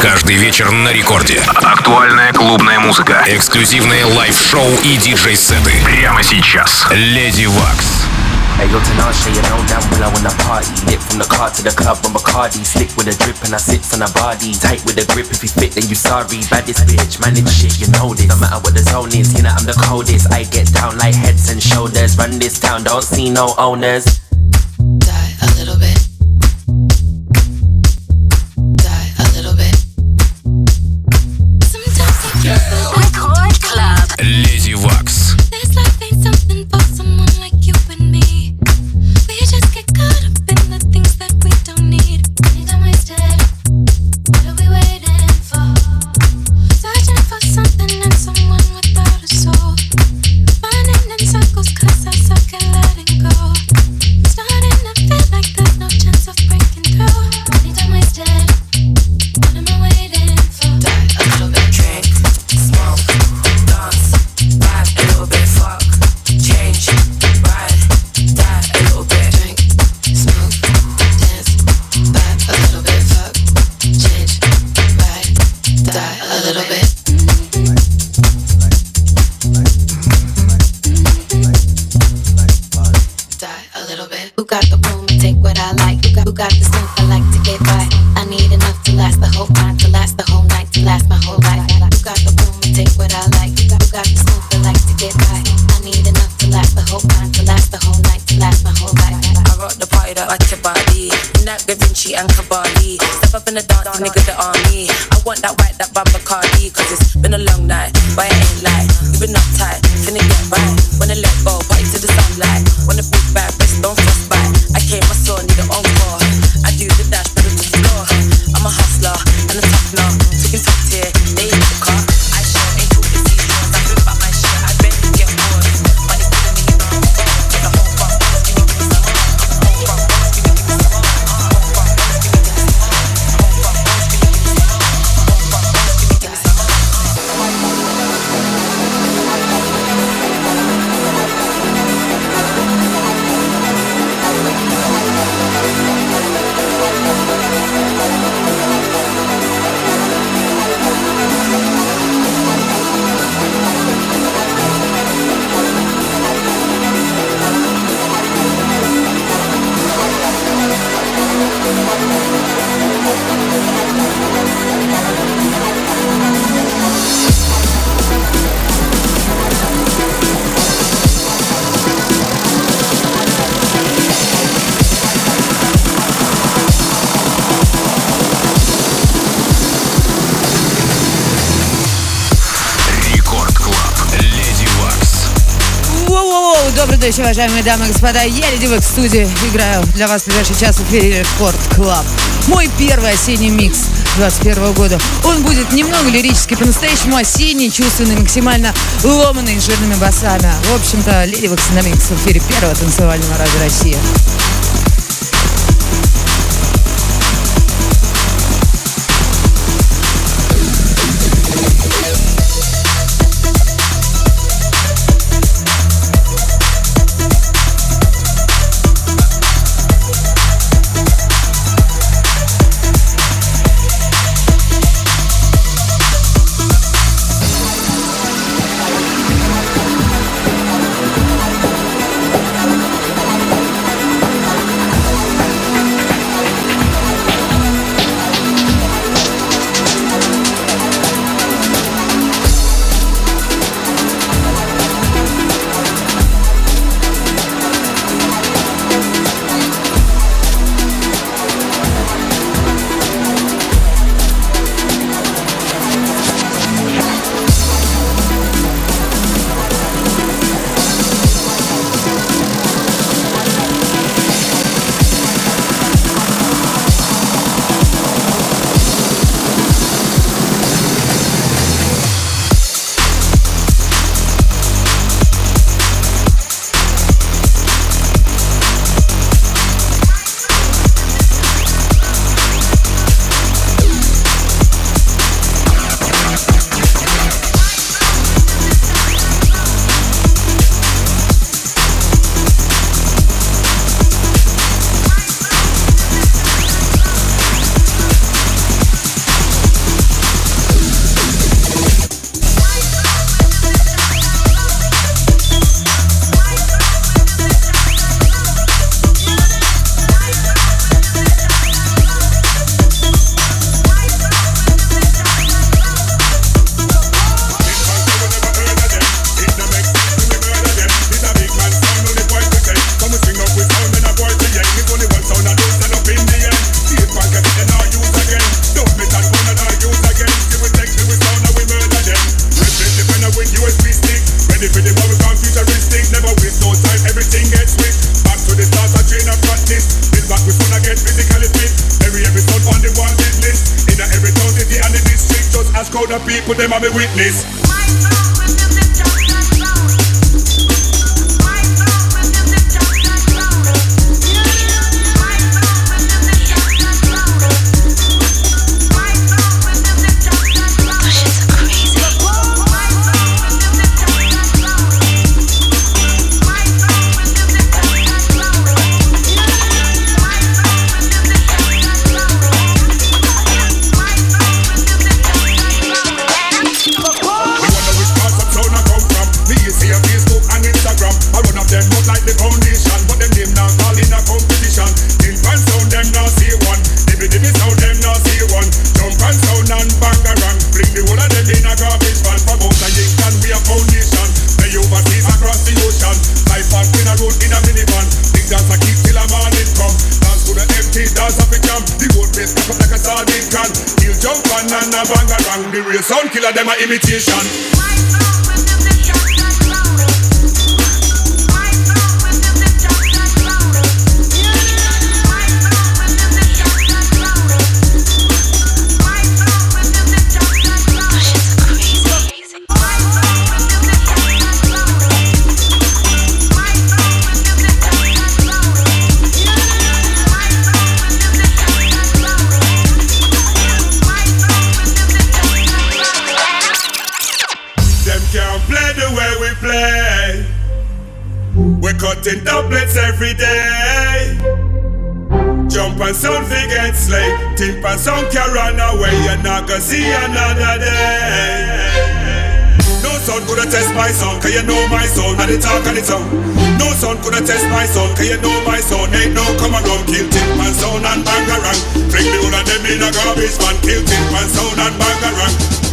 Каждый вечер на рекорде. Актуальная клубная музыка. Эксклюзивные лайв-шоу и диджей-сеты. Прямо сейчас. Леди Вакс. Hey yo, Tinashe, you know damn well I wanna party Lit from the car to the club on Bacardi Slick with a drip and I sit on a body Tight with a grip, if you fit then you sorry Baddest bitch, manage shit, you know this No matter what the zone is, you know I'm the coldest I get down like heads and shoulders Run this town, don't see no owners Li but it ain't you been uptight, get right. Wanna let go, the sunlight. Wanna big back, don't. Ночи, уважаемые дамы и господа. Я Леди в студии. Играю для вас в ближайший час в эфире Рекорд Клаб. Мой первый осенний микс 21 года. Он будет немного лирический, по-настоящему осенний, чувственный, максимально ломанный, жирными басами. В общем-то, Леди Векс на микс в эфире первого танцевального радио России. Of people, them are me witness. imitation. Them a imitation. Tip and some can run away and not gonna see another day. No son could test my son, cause you know my son, and the talk and the tongue. No son could test my son, cause you know my son, ain't no come around, kill tip and son and bangarang. Bring the one of them in a garbage man, kill tip and son and bangarang.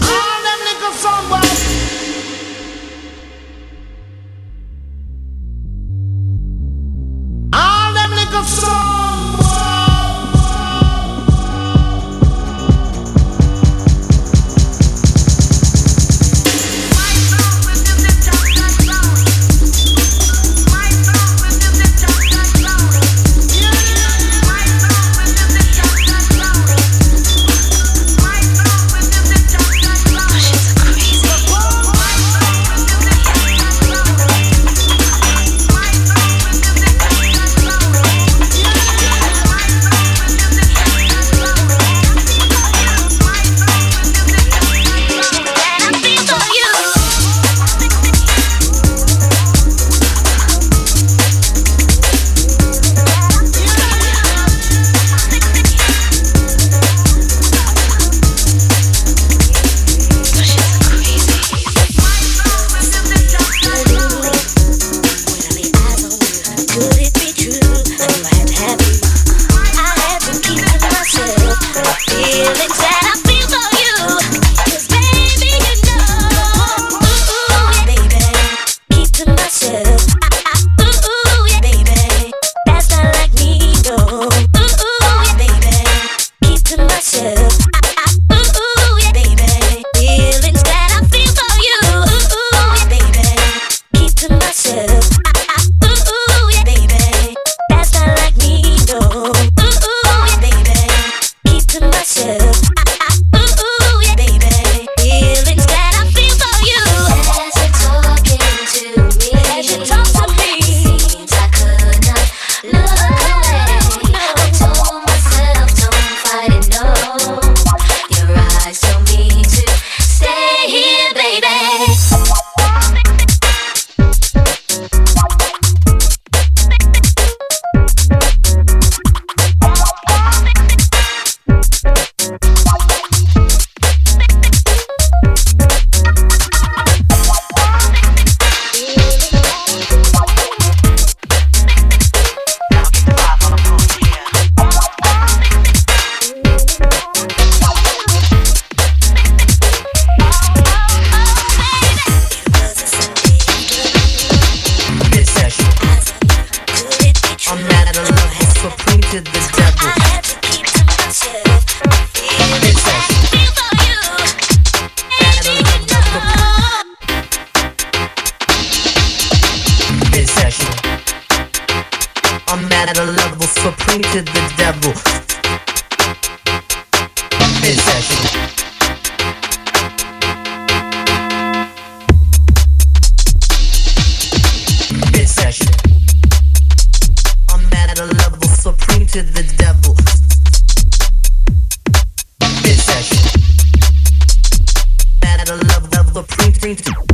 screens.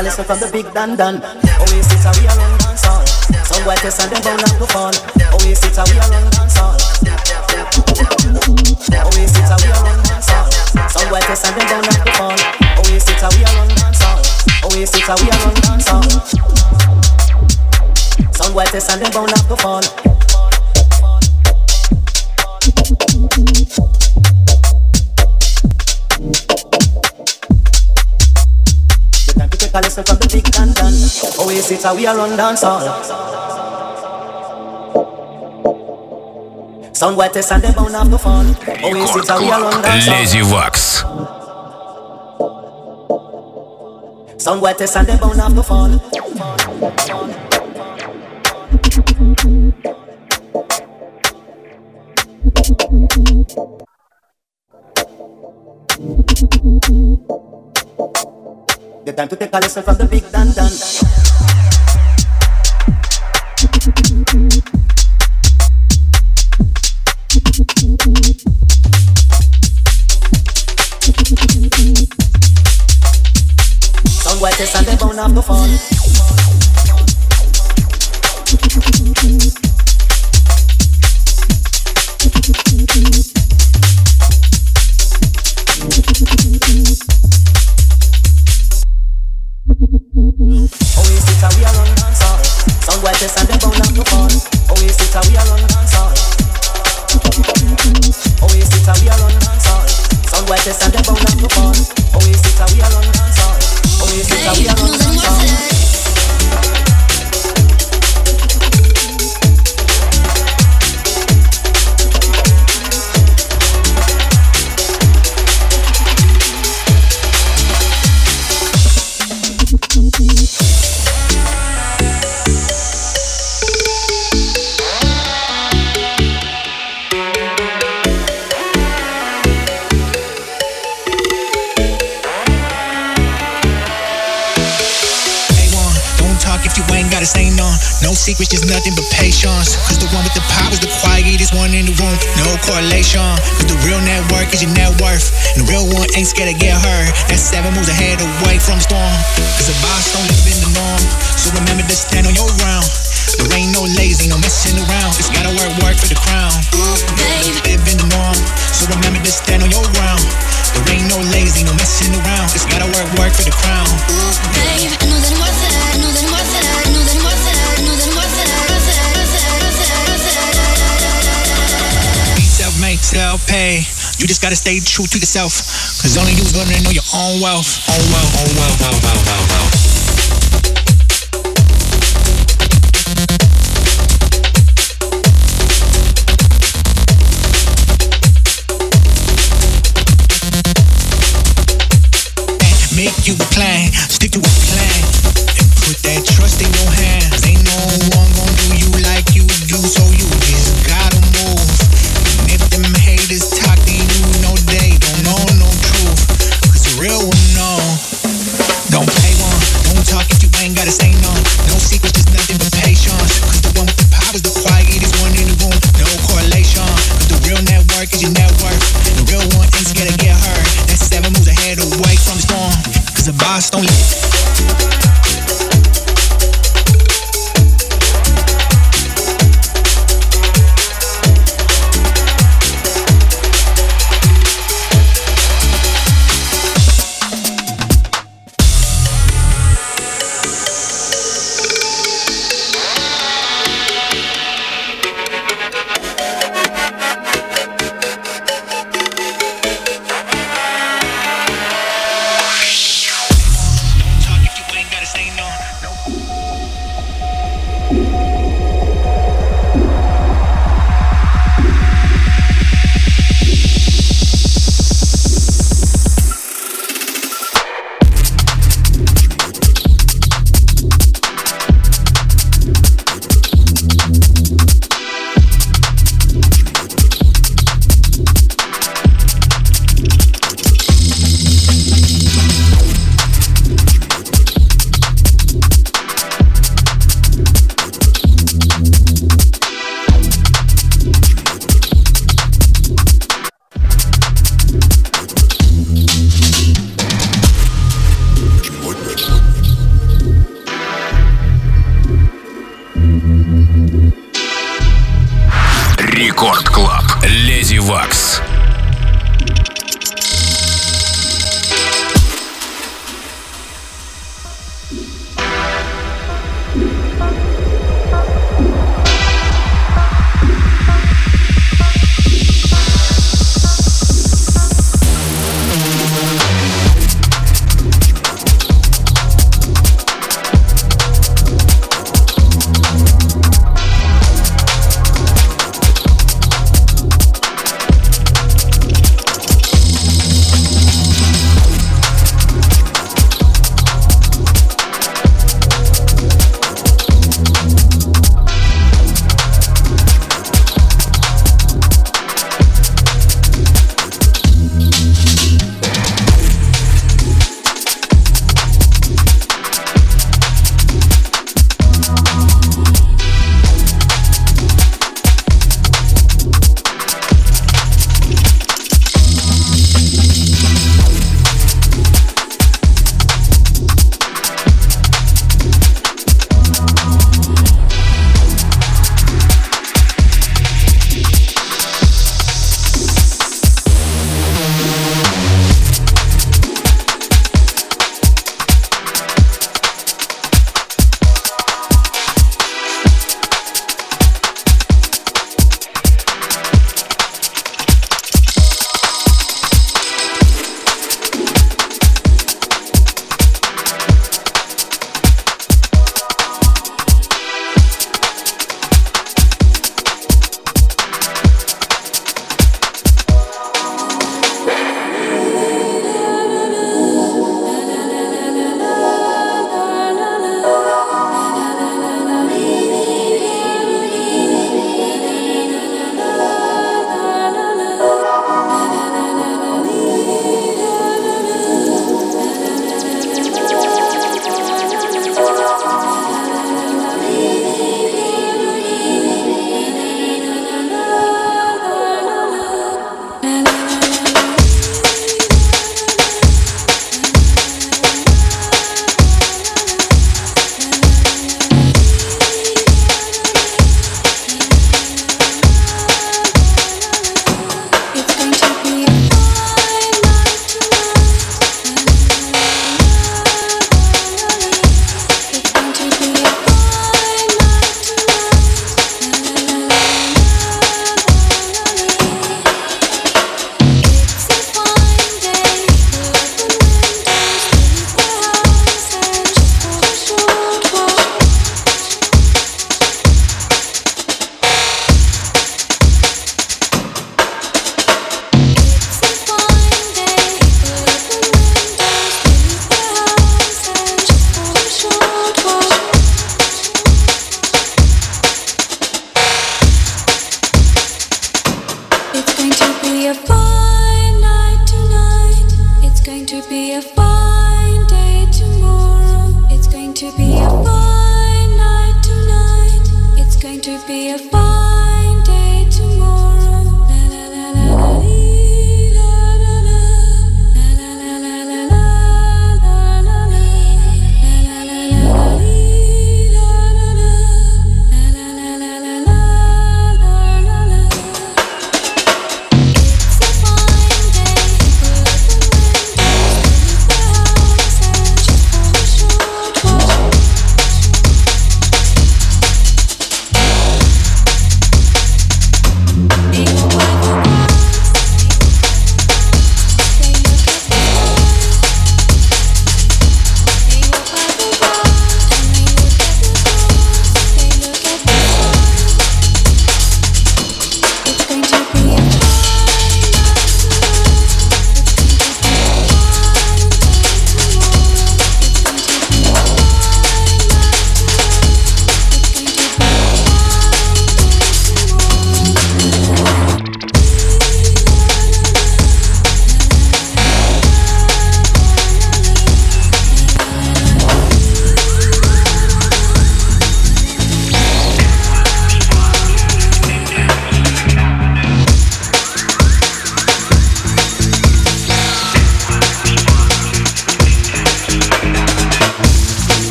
A lesson from the big Dan Dan. Oasis are we are run dance all. Some white test and them bound not to fall. Oasis are we are run dance all. Oasis are we are run dance all. Some white test and them bound not to fall. Oasis are we are run dance all. Oasis are we are run dance all. Some white test and them bound not to fall. Take a lesson from the big dan dan. Oh, is it a we are on dance hall. Sound white test and them bound the no Oh, is it a we are on dance hall. Lady Waks. Sound white test and them bound. Thank you. The time to take a lesson from the big Dan Dan. Some white and them bound not to fall. Are we are run dance all. Some test and them bound not to fall. Oasis are we are run dance all. Oasis are we are run dance all. Some test and them bound not to fall. Oasis are we are run dance all. Oasis are we are run dance all. Secrets, just nothing but patience. Cause the one with the power is the quietest one in the room. No correlation. Cause the real network is your net worth. And the real one ain't scared to get hurt. That's seven moves ahead away from storm. Cause a boss don't live in the norm. So remember to stand on your ground. There ain't no lazy, no messing around. It's gotta work, work for the crown. Ooh, babe. Live in the norm. So remember to stand on your ground. There ain't no lazy, no messing around. It's gotta work, work for the crown. Ooh, Babe, I know that I'm worth it. I know that I'm worth it. I know that I'm worth it. I know that I'm self-pay. You just gotta stay true to yourself. Cause only you's gonna know your own wealth. Own wealth, own wealth, wealth, wealth. No secrets, just nothing but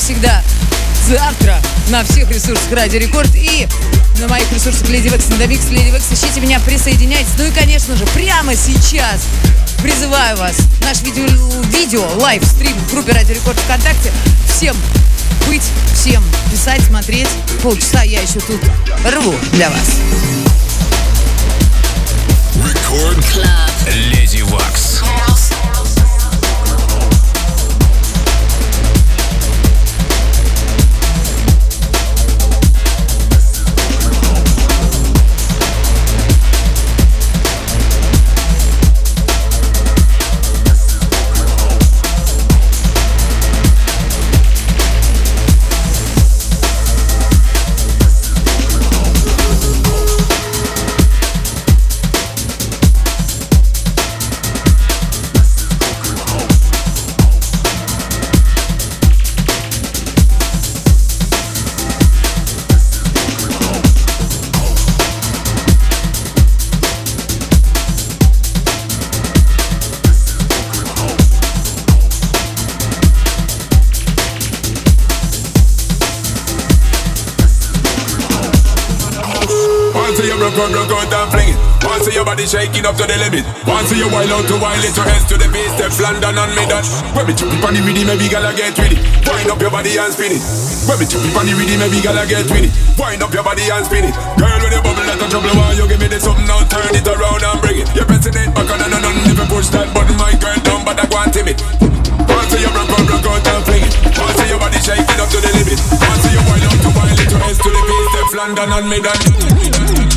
всегда, завтра на всех ресурсах Радио Рекорд и на моих ресурсах Леди Векс, Индомикс, Леди Векс. Ищите меня, присоединяйтесь. Ну и, конечно же, прямо сейчас призываю вас, наш видео, видео лайв-стрим в группе Радио Рекорд ВКонтакте. Всем быть, всем писать, смотреть. Полчаса я еще тут рву для вас. Клаб. Леди Вакс. Body up to the limit. Once see you wild out to wild it, your hands to the base, step London and me that. When me jump on the rhythm, maybe gala get with it. Wind up your body and spin it. When me jump on the rhythm, maybe gala get with it. Wind up your body and spin it. Girl, when you bubble, that's a trouble. Why you give me this something now? Turn it around and bring it. You're pressing it back on and on. If you push that button, my girl, down, but I and timid. Once see you broke out, broke out and fling it. Once see your body shaking up to the limit. Once see you wild out to wild it, your hands to the base, step London and me that.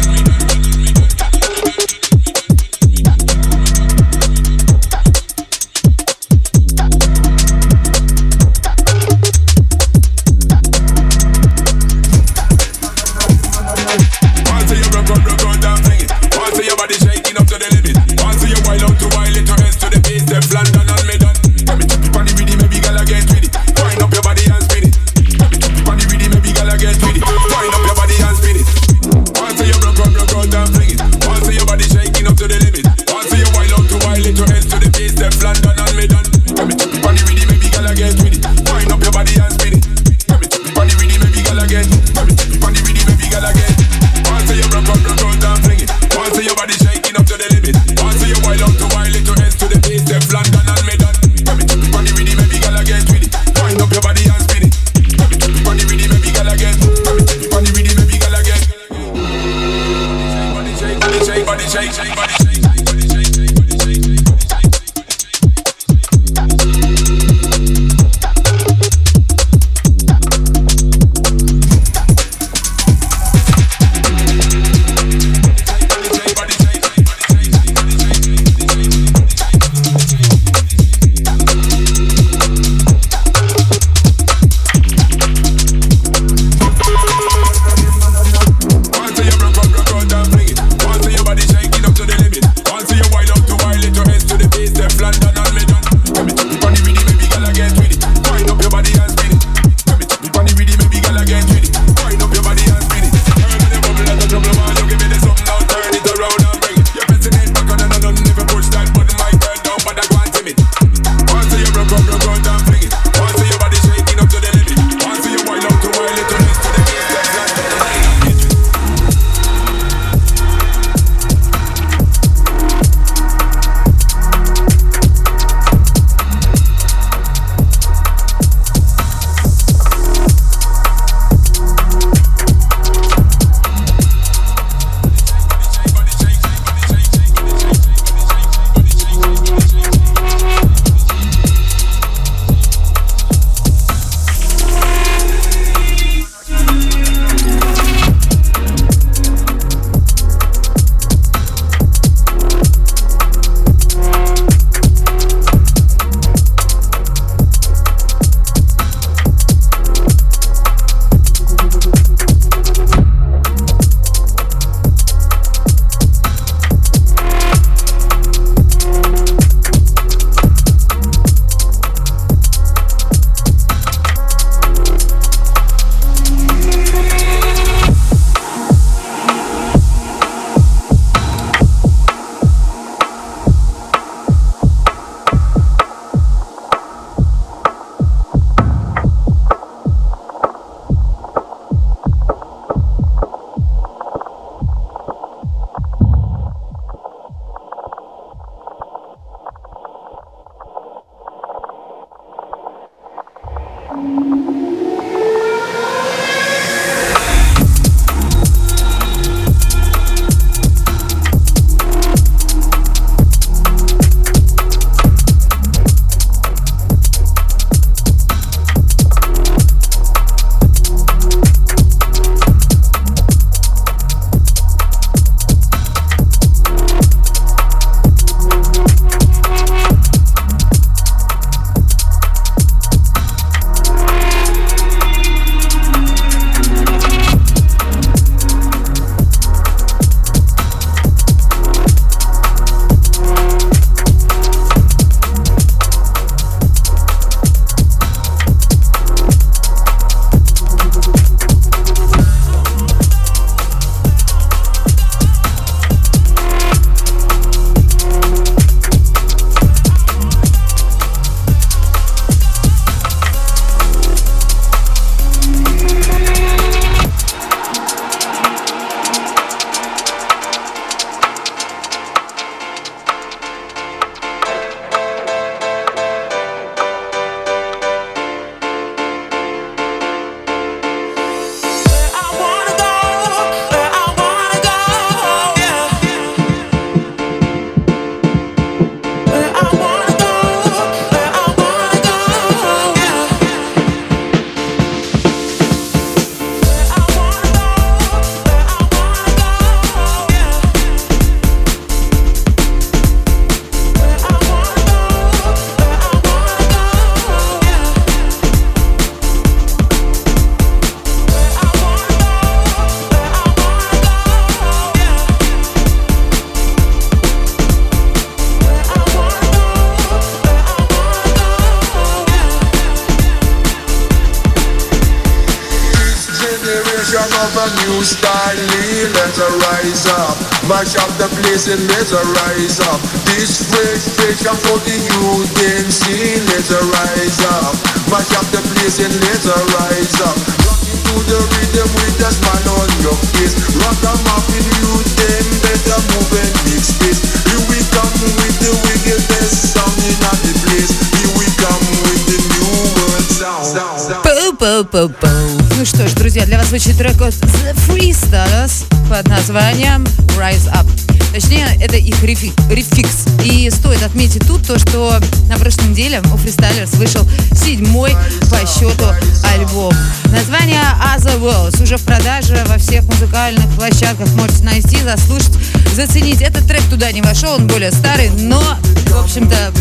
Звучит трек от The Freestylers под названием Rise Up. Точнее, это их рефи- рефикс. И стоит отметить тут то, что на прошлой неделе у Freestylers вышел седьмой по счету альбом. Название Other Worlds уже в продаже во всех музыкальных площадках. Можете найти, заслушать, заценить. Этот трек туда не вошел, он более старый, но, в общем-то,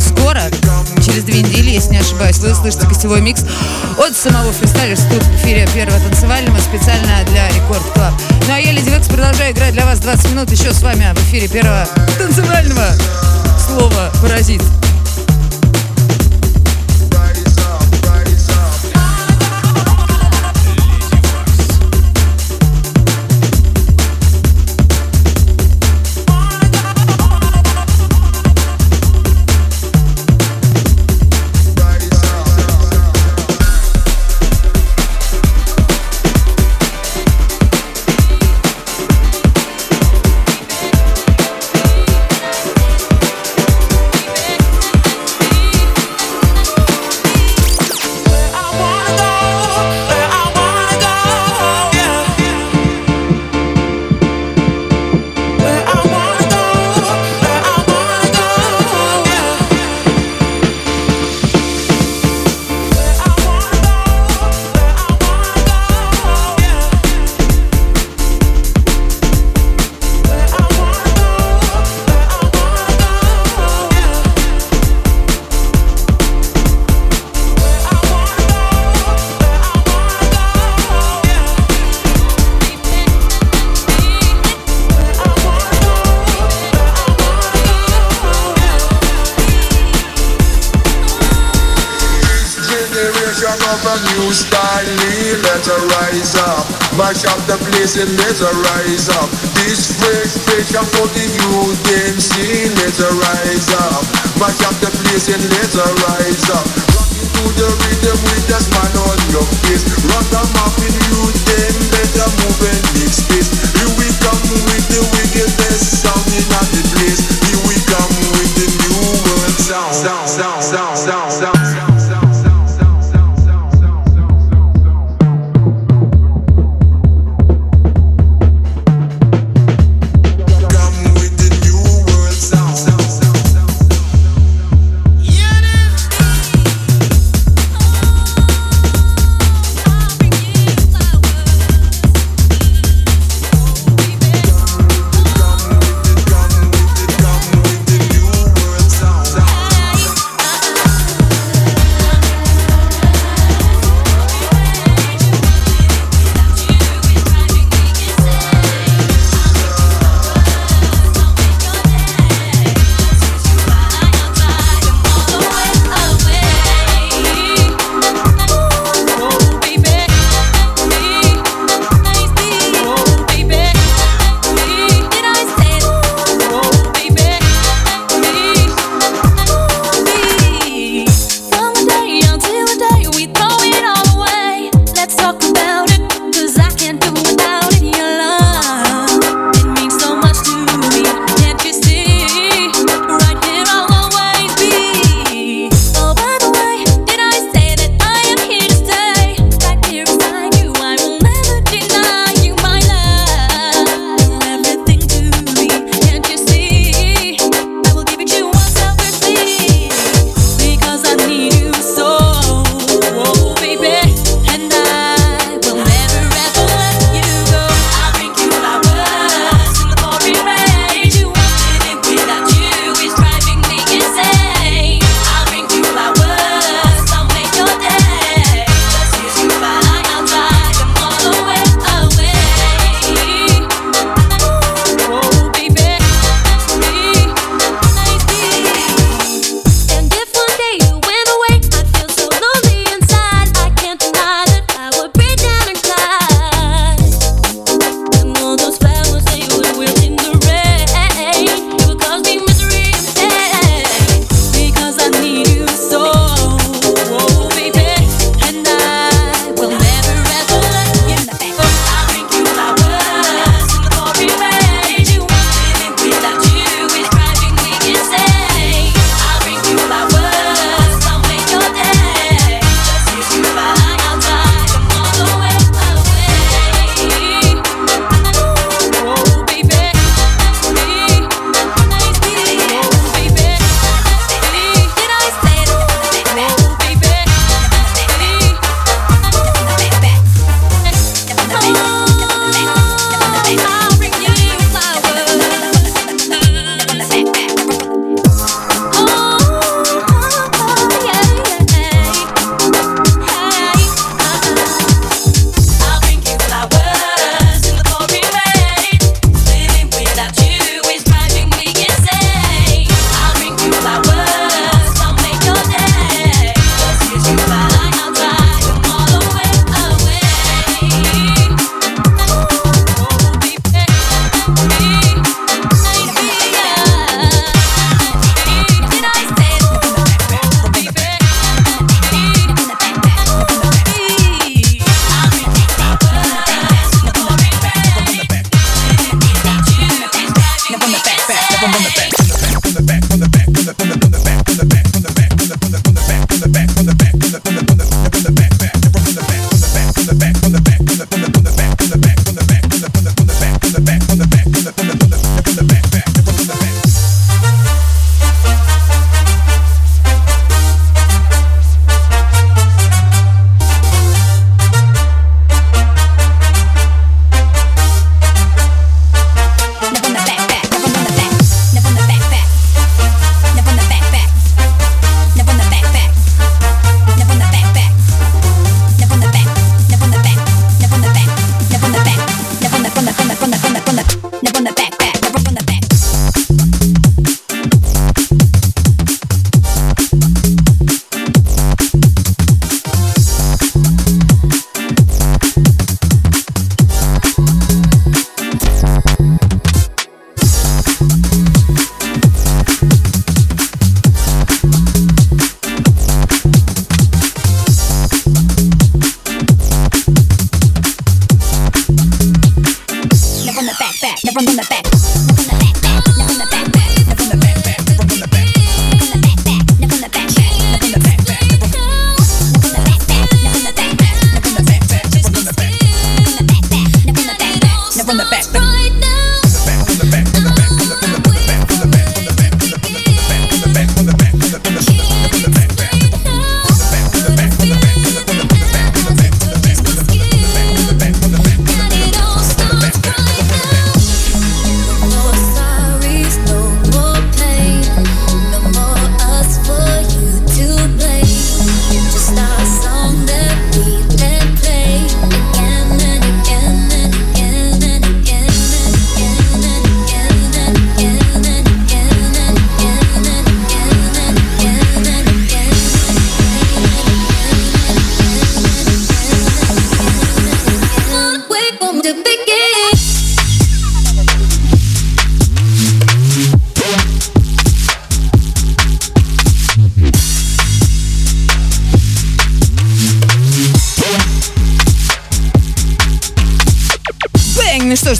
скоро, через две недели, если не ошибаюсь, вы услышите гостевой микс от самого фристайлера тут в эфире первого танцевального специально для Рекорд Клаб. Ну а я, Леди Векс, продолжаю играть для вас 20 минут еще с вами в эфире первого танцевального слова «Паразит». let's rise up. This fresh pressure for the youth, them see, let's rise up. Match up the place and let's rise up. Rocking to the rhythm with a smile on your face. Rock them up in youth, them better move and make space. Here we come with the wickedness sound in the place. Here we come with the new world sound, sound, sound, sound, sound. sound.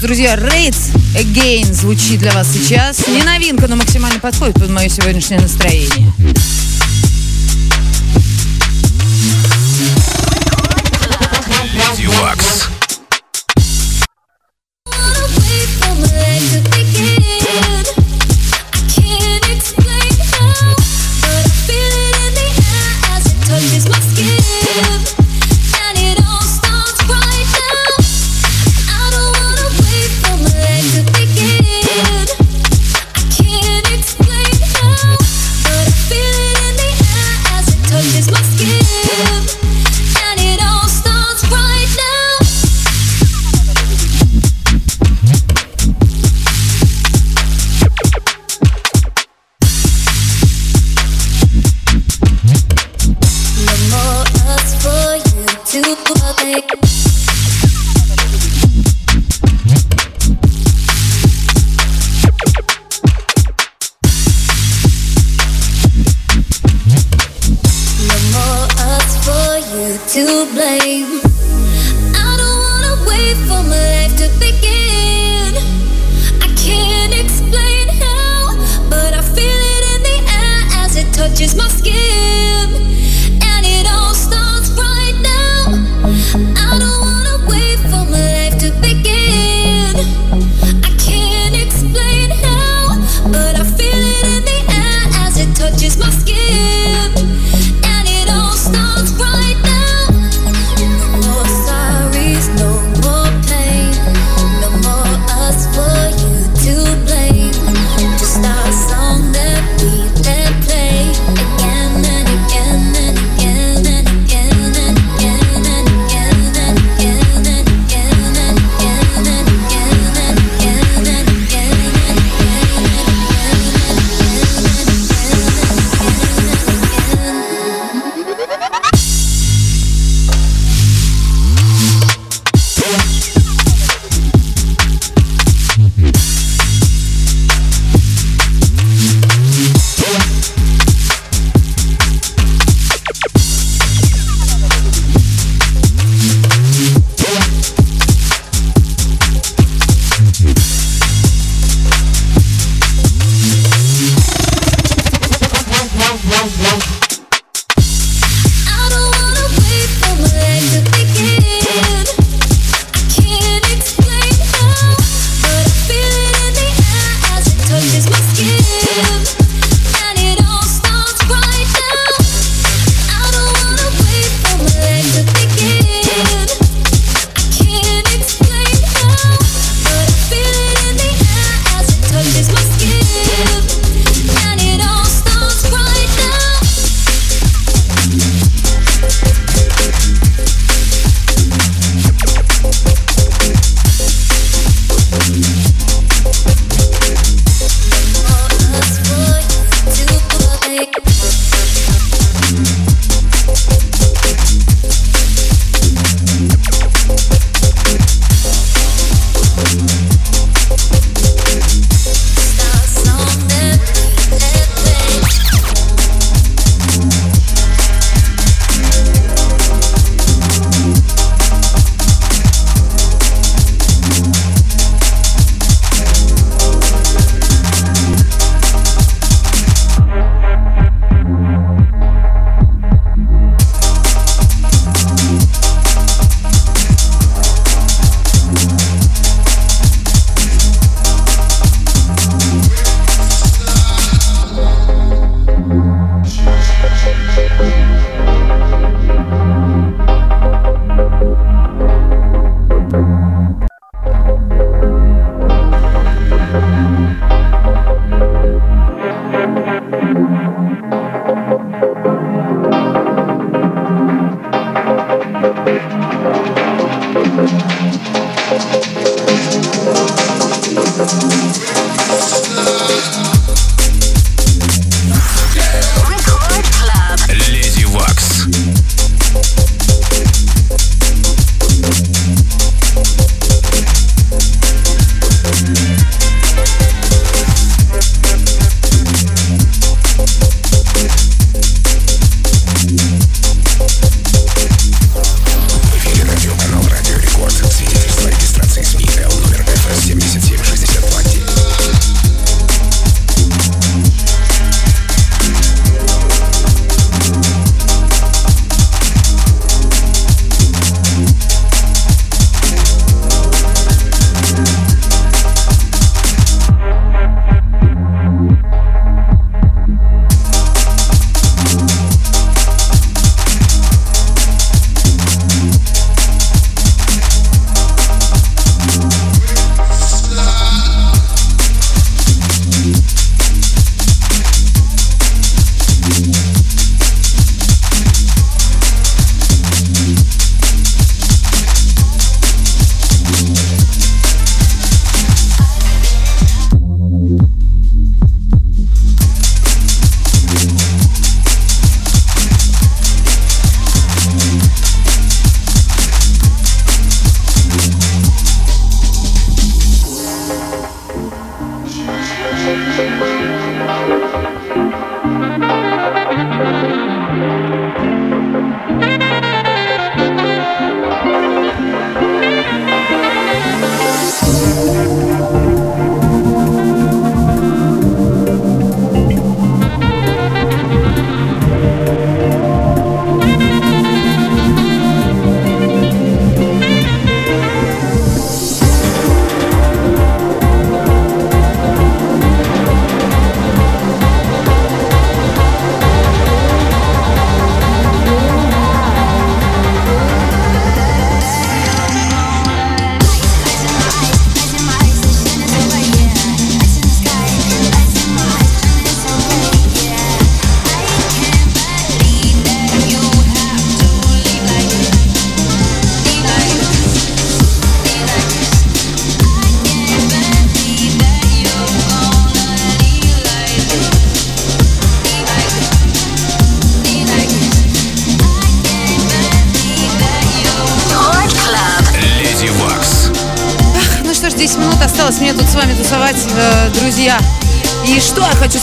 друзья, Raids Again звучит для вас сейчас. Не новинка, но максимально подходит под мое сегодняшнее настроение.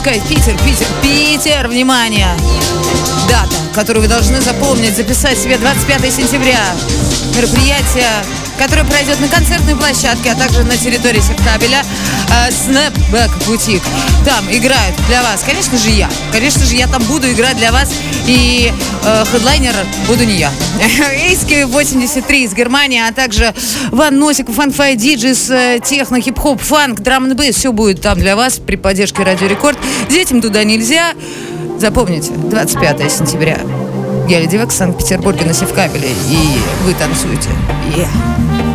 Сказать? Питер, Питер, Питер, внимание! Дата, которую вы должны запомнить, записать себе 25 сентября. Мероприятие, которое пройдет на концертной площадке, а также на территории Севкабеля. Э, Snapback Boutique. Там играют для вас, конечно же, я. Конечно же, я там буду играть для вас. И э, хедлайнер буду не я. Эйски 83 из Германии, а также Ван Носиков, Фанфай Диджис, э, техно, хип-хоп, фанк, драм н. Все будет там для вас при поддержке Радио Рекорд. Детям туда нельзя. Запомните, 25 сентября. Я Леди Векс в Санкт-Петербурге на Севкабеле. И вы танцуете. Yeah.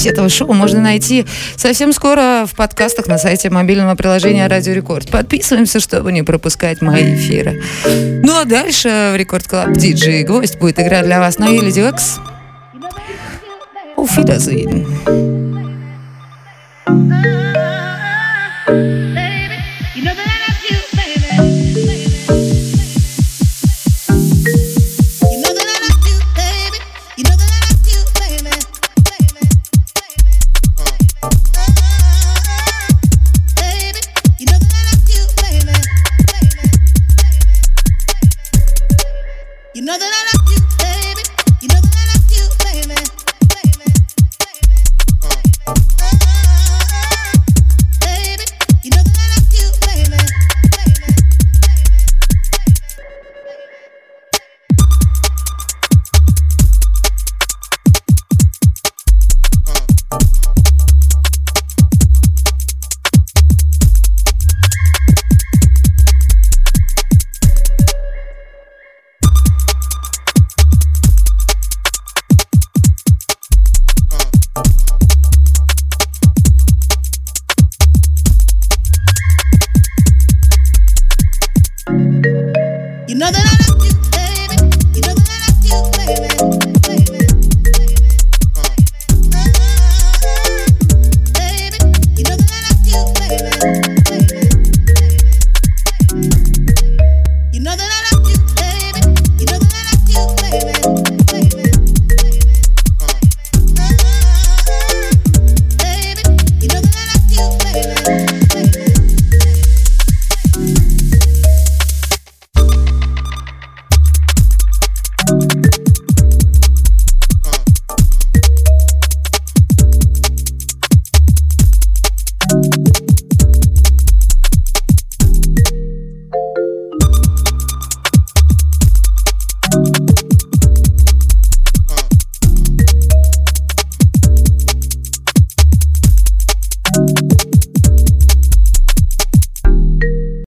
Запись этого шоу можно найти совсем скоро в подкастах на сайте мобильного приложения Радио Рекорд. Подписываемся, чтобы не пропускать мои эфиры. Ну а дальше в Рекорд Клаб диджей гость будет играть для вас на Еле Дюэкс. Auf Wiedersehen.